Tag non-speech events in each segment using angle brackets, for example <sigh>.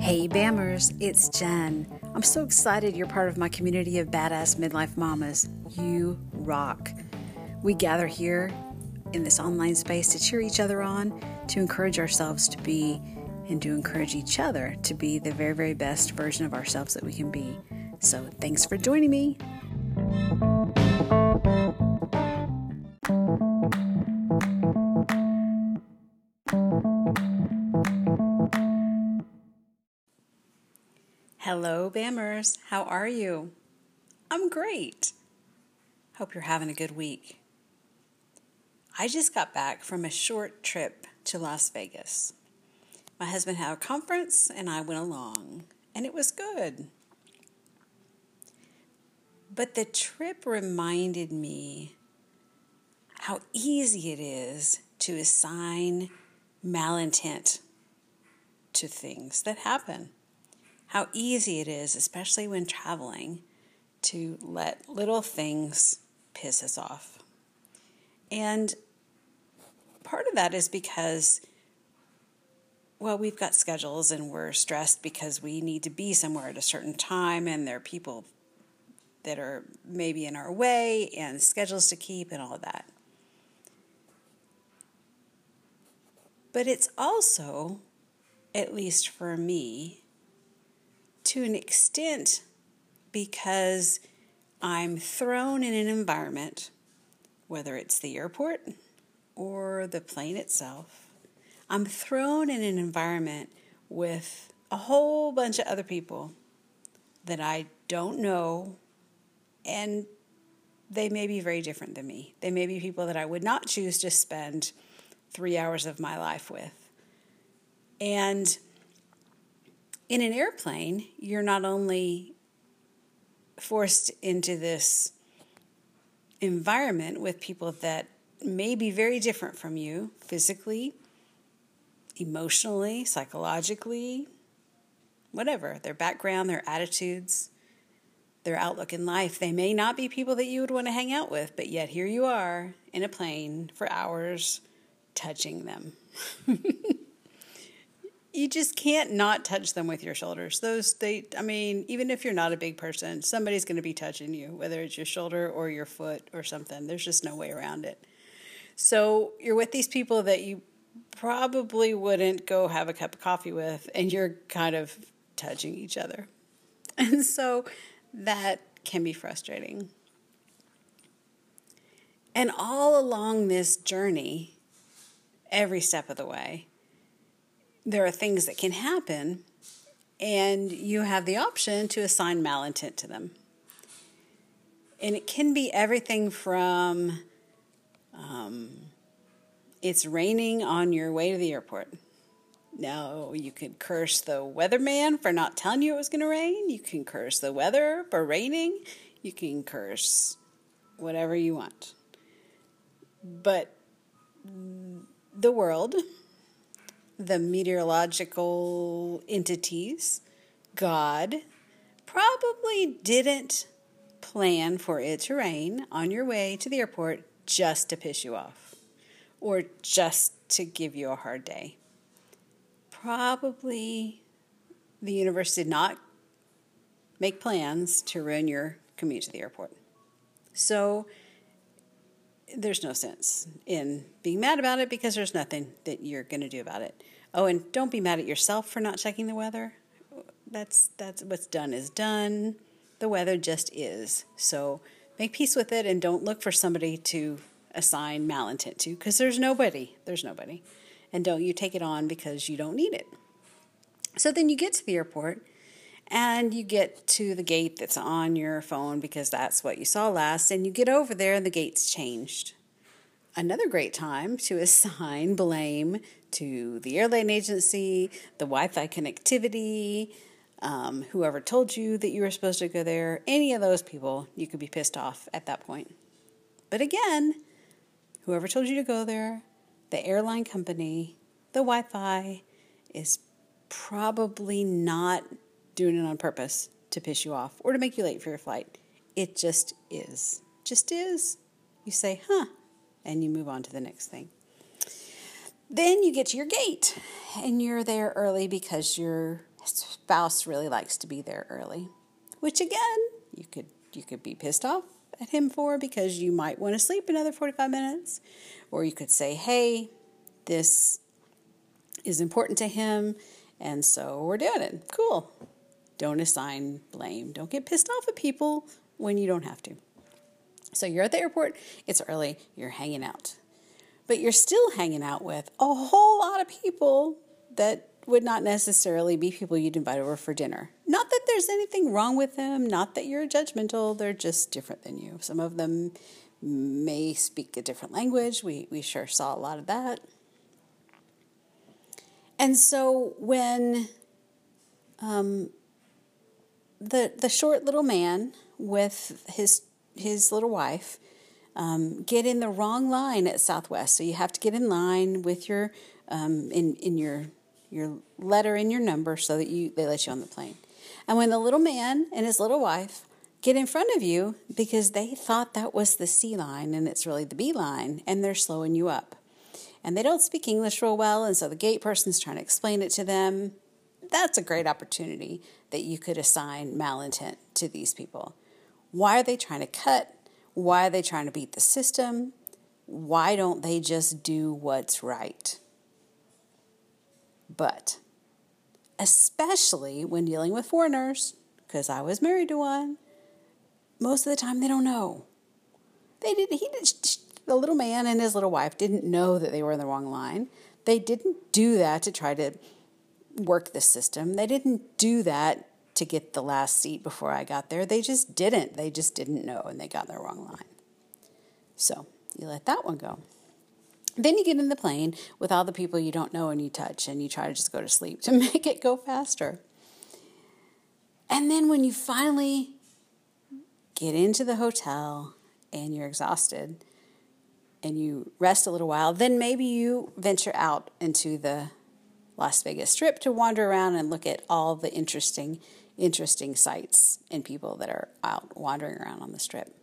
Hey Bammers, it's Jen. I'm so excited you're part of my community of badass midlife mamas. You rock. We gather here in this online space to cheer each other on, to encourage ourselves to be, and to encourage each other to be the very, very best version of ourselves that we can be. So thanks for joining me. Hello, Bammers. How are you? I'm great. Hope you're having a good week. I just got back from a short trip to Las Vegas. My husband had a conference and I went along, and it was good. But the trip reminded me how easy it is to assign malintent to things that happen how easy it is, especially when traveling, to let little things piss us off. And part of that is because, well, we've got schedules and we're stressed because we need to be somewhere at a certain time, and there are people that are maybe in our way and schedules to keep and all of that. But it's also, at least for me, to an extent because I'm thrown in an environment, whether it's the airport or the plane itself, I'm thrown in an environment with a whole bunch of other people that I don't know, and they may be very different than me. They may be people that I would not choose to spend three hours of my life with. And in an airplane, you're not only forced into this environment with people that may be very different from you physically, emotionally, psychologically, whatever, their background, their attitudes, their outlook in life. They may not be people that you would want to hang out with, but yet here you are in a plane for hours touching them. <laughs> you just can't not touch them with your shoulders. Those they I mean, even if you're not a big person, somebody's going to be touching you, whether it's your shoulder or your foot or something. There's just no way around it. So, you're with these people that you probably wouldn't go have a cup of coffee with and you're kind of touching each other. <laughs> And so that can be frustrating. And all along this journey, every step of the way, there are things that can happen, and you have the option to assign malintent to them. And it can be everything from um, it's raining on your way to the airport. Now, you could curse the weatherman for not telling you it was going to rain. You can curse the weather for raining. You can curse whatever you want. But the world the meteorological entities, God, probably didn't plan for it to rain on your way to the airport just to piss you off or just to give you a hard day. Probably the universe did not make plans to ruin your commute to the airport. So there's no sense in being mad about it because there's nothing that you're going to do about it. Oh, and don't be mad at yourself for not checking the weather. That's that's what's done is done. The weather just is. So make peace with it and don't look for somebody to assign malintent to because there's nobody. There's nobody. And don't you take it on because you don't need it. So then you get to the airport and you get to the gate that's on your phone because that's what you saw last and you get over there and the gate's changed. Another great time to <laughs> assign blame to the airline agency the wi-fi connectivity um, whoever told you that you were supposed to go there any of those people you could be pissed off at that point. But again whoever told you to go there the airline company the wi-fi is probably not doing it on purpose to piss you off or to make you late for your flight. It just is. Just is. You say, huh, and you move on to the next thing. Then you get to your gate and you're there early because you're spouse really likes to be there early, which again, you could you could be pissed off at him for because you might want to sleep another 45 minutes or you could say, "Hey, this is important to him and so we're doing it." Cool. Don't assign blame. Don't get pissed off at people when you don't have to. So you're at the airport, it's early, you're hanging out. But you're still hanging out with a whole lot of people that would not necessarily be people you'd invite over for dinner. Not that there's anything wrong with them, not that you're judgmental, they're just different than you. Some of them may speak a different language. We, we sure saw a lot of that. And so when um, the the short little man with his his little wife um, get in the wrong line at Southwest. So you have to get in line with your um, in in your your letter and your number so that you they let you on the plane. And when the little man and his little wife get in front of you because they thought that was the C line and it's really the B line and they're slowing you up. And they don't speak English real well, and so the gate person's trying to explain it to them. That's a great opportunity that you could assign malintent to these people. Why are they trying to cut? Why are they trying to beat the system? Why don't they just do what's right? But especially when dealing with foreigners, because I was married to one, most of the time they don't know. They did. He did. The little man and his little wife didn't know that they were in the wrong line. They didn't do that to try to work the system. They didn't do that to get the last seat before I got there. They just didn't. They just didn't know and they got in the wrong line. So you let that one go. Then you get in the plane with all the people you don't know and you touch and you try to just go to sleep <laughs> to make it go faster. And then when you finally get into the hotel and you're exhausted and you rest a little while, then maybe you venture out into the Las Vegas Strip to wander around and look at all the interesting interesting sights and people that are out wandering around on the strip.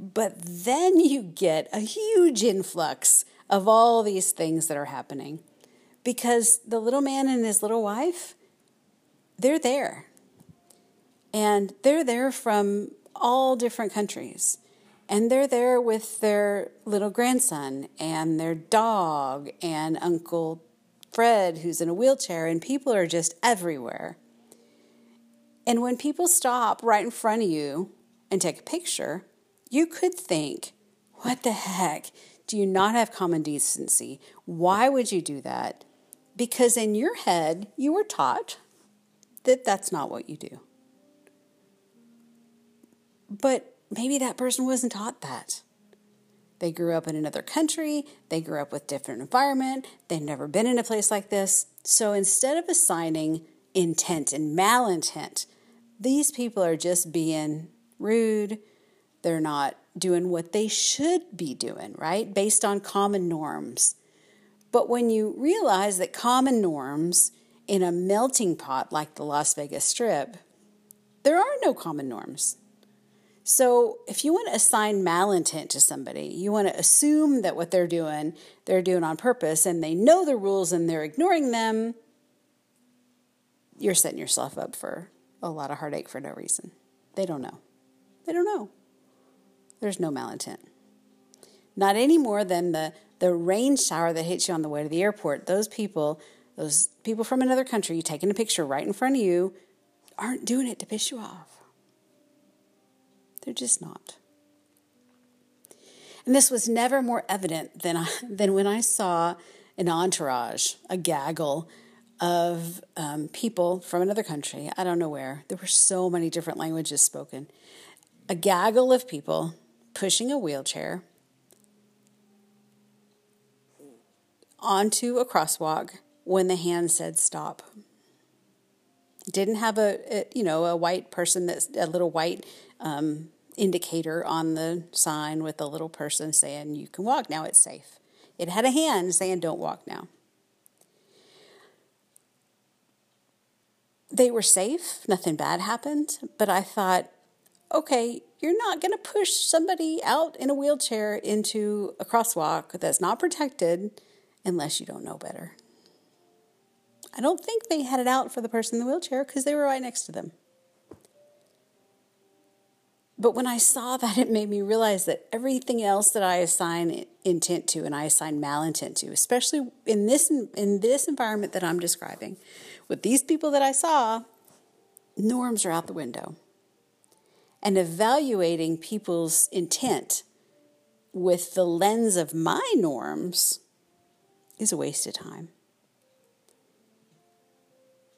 But then you get a huge influx of all these things that are happening because the little man and his little wife, they're there. And they're there from all different countries. And they're there with their little grandson and their dog and Uncle Fred, who's in a wheelchair, and people are just everywhere. And when people stop right in front of you and take a picture, you could think, what the heck? Do you not have common decency? Why would you do that? Because in your head, you were taught that that's not what you do. But maybe that person wasn't taught that. They grew up in another country, they grew up with different environment, they've never been in a place like this. So instead of assigning intent and malintent, these people are just being rude. They're not doing what they should be doing, right? Based on common norms. But when you realize that common norms in a melting pot like the Las Vegas Strip, there are no common norms. So, if you want to assign malintent to somebody, you want to assume that what they're doing, they're doing on purpose and they know the rules and they're ignoring them, you're setting yourself up for a lot of heartache for no reason. They don't know. They don't know. There's no malintent. Not any more than the, the rain shower that hits you on the way to the airport. Those people, those people from another country taking a picture right in front of you, aren't doing it to piss you off. They're just not. And this was never more evident than, I, than when I saw an entourage, a gaggle of um, people from another country. I don't know where. There were so many different languages spoken. A gaggle of people pushing a wheelchair onto a crosswalk when the hand said stop. Didn't have a, a you know a white person that's a little white um, indicator on the sign with a little person saying you can walk now. It's safe. It had a hand saying don't walk now. They were safe. Nothing bad happened. But I thought, okay, you're not going to push somebody out in a wheelchair into a crosswalk that's not protected unless you don't know better. I don't think they had it out for the person in the wheelchair because they were right next to them. But when I saw that, it made me realize that everything else that I assign intent to and I assign malintent to, especially in this in this environment that I'm describing, with these people that I saw, norms are out the window. And evaluating people's intent with the lens of my norms is a waste of time.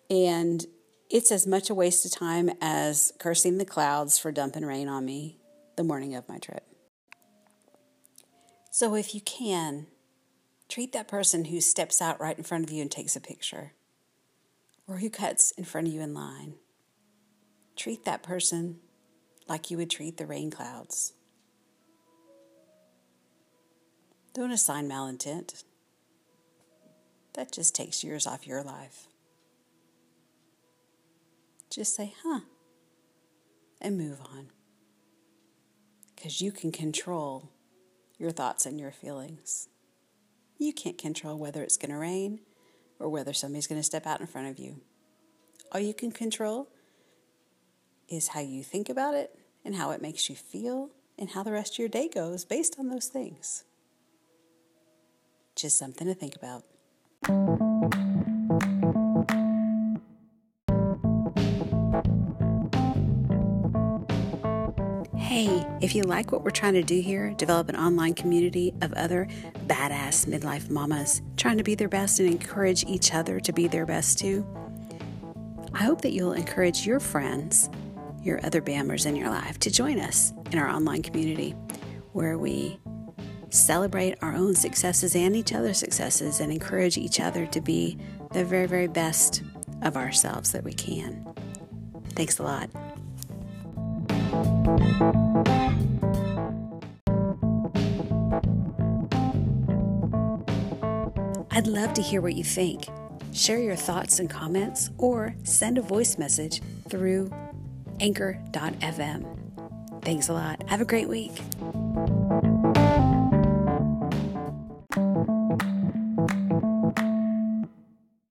And it's as much a waste of time as cursing the clouds for dumping rain on me the morning of my trip. So if you can, treat that person who steps out right in front of you and takes a picture, or who cuts in front of you in line. Treat that person like you would treat the rain clouds. Don't assign malintent. That just takes years off your life. Just say, huh, and move on. Because you can control your thoughts and your feelings. You can't control whether it's going to rain or whether somebody's going to step out in front of you. All you can control is how you think about it and how it makes you feel and how the rest of your day goes based on those things. Just something to think about. If you like what we're trying to do here, develop an online community of other badass midlife mamas trying to be their best and encourage each other to be their best too, I hope that you'll encourage your friends, your other BAMers in your life, to join us in our online community where we celebrate our own successes and each other's successes and encourage each other to be the very, very best of ourselves that we can. Thanks a lot. I'd love to hear what you think. Share your thoughts and comments or send a voice message through anchor.fm. Thanks a lot. Have a great week.